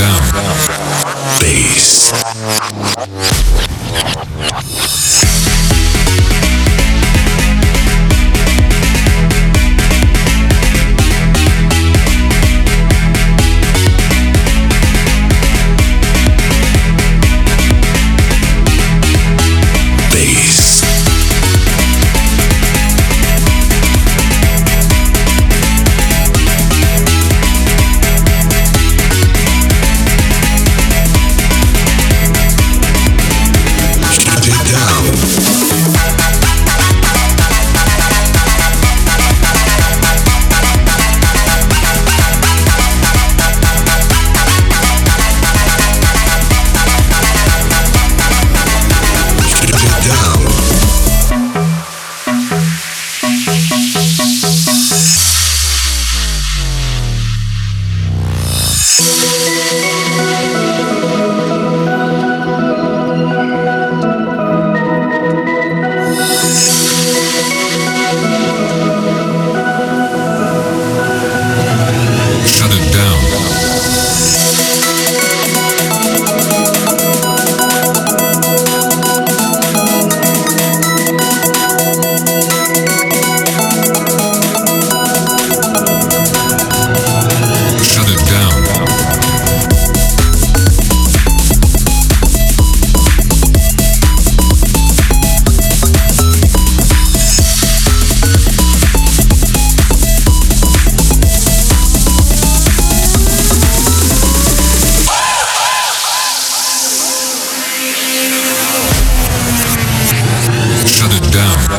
Down. Bass. down.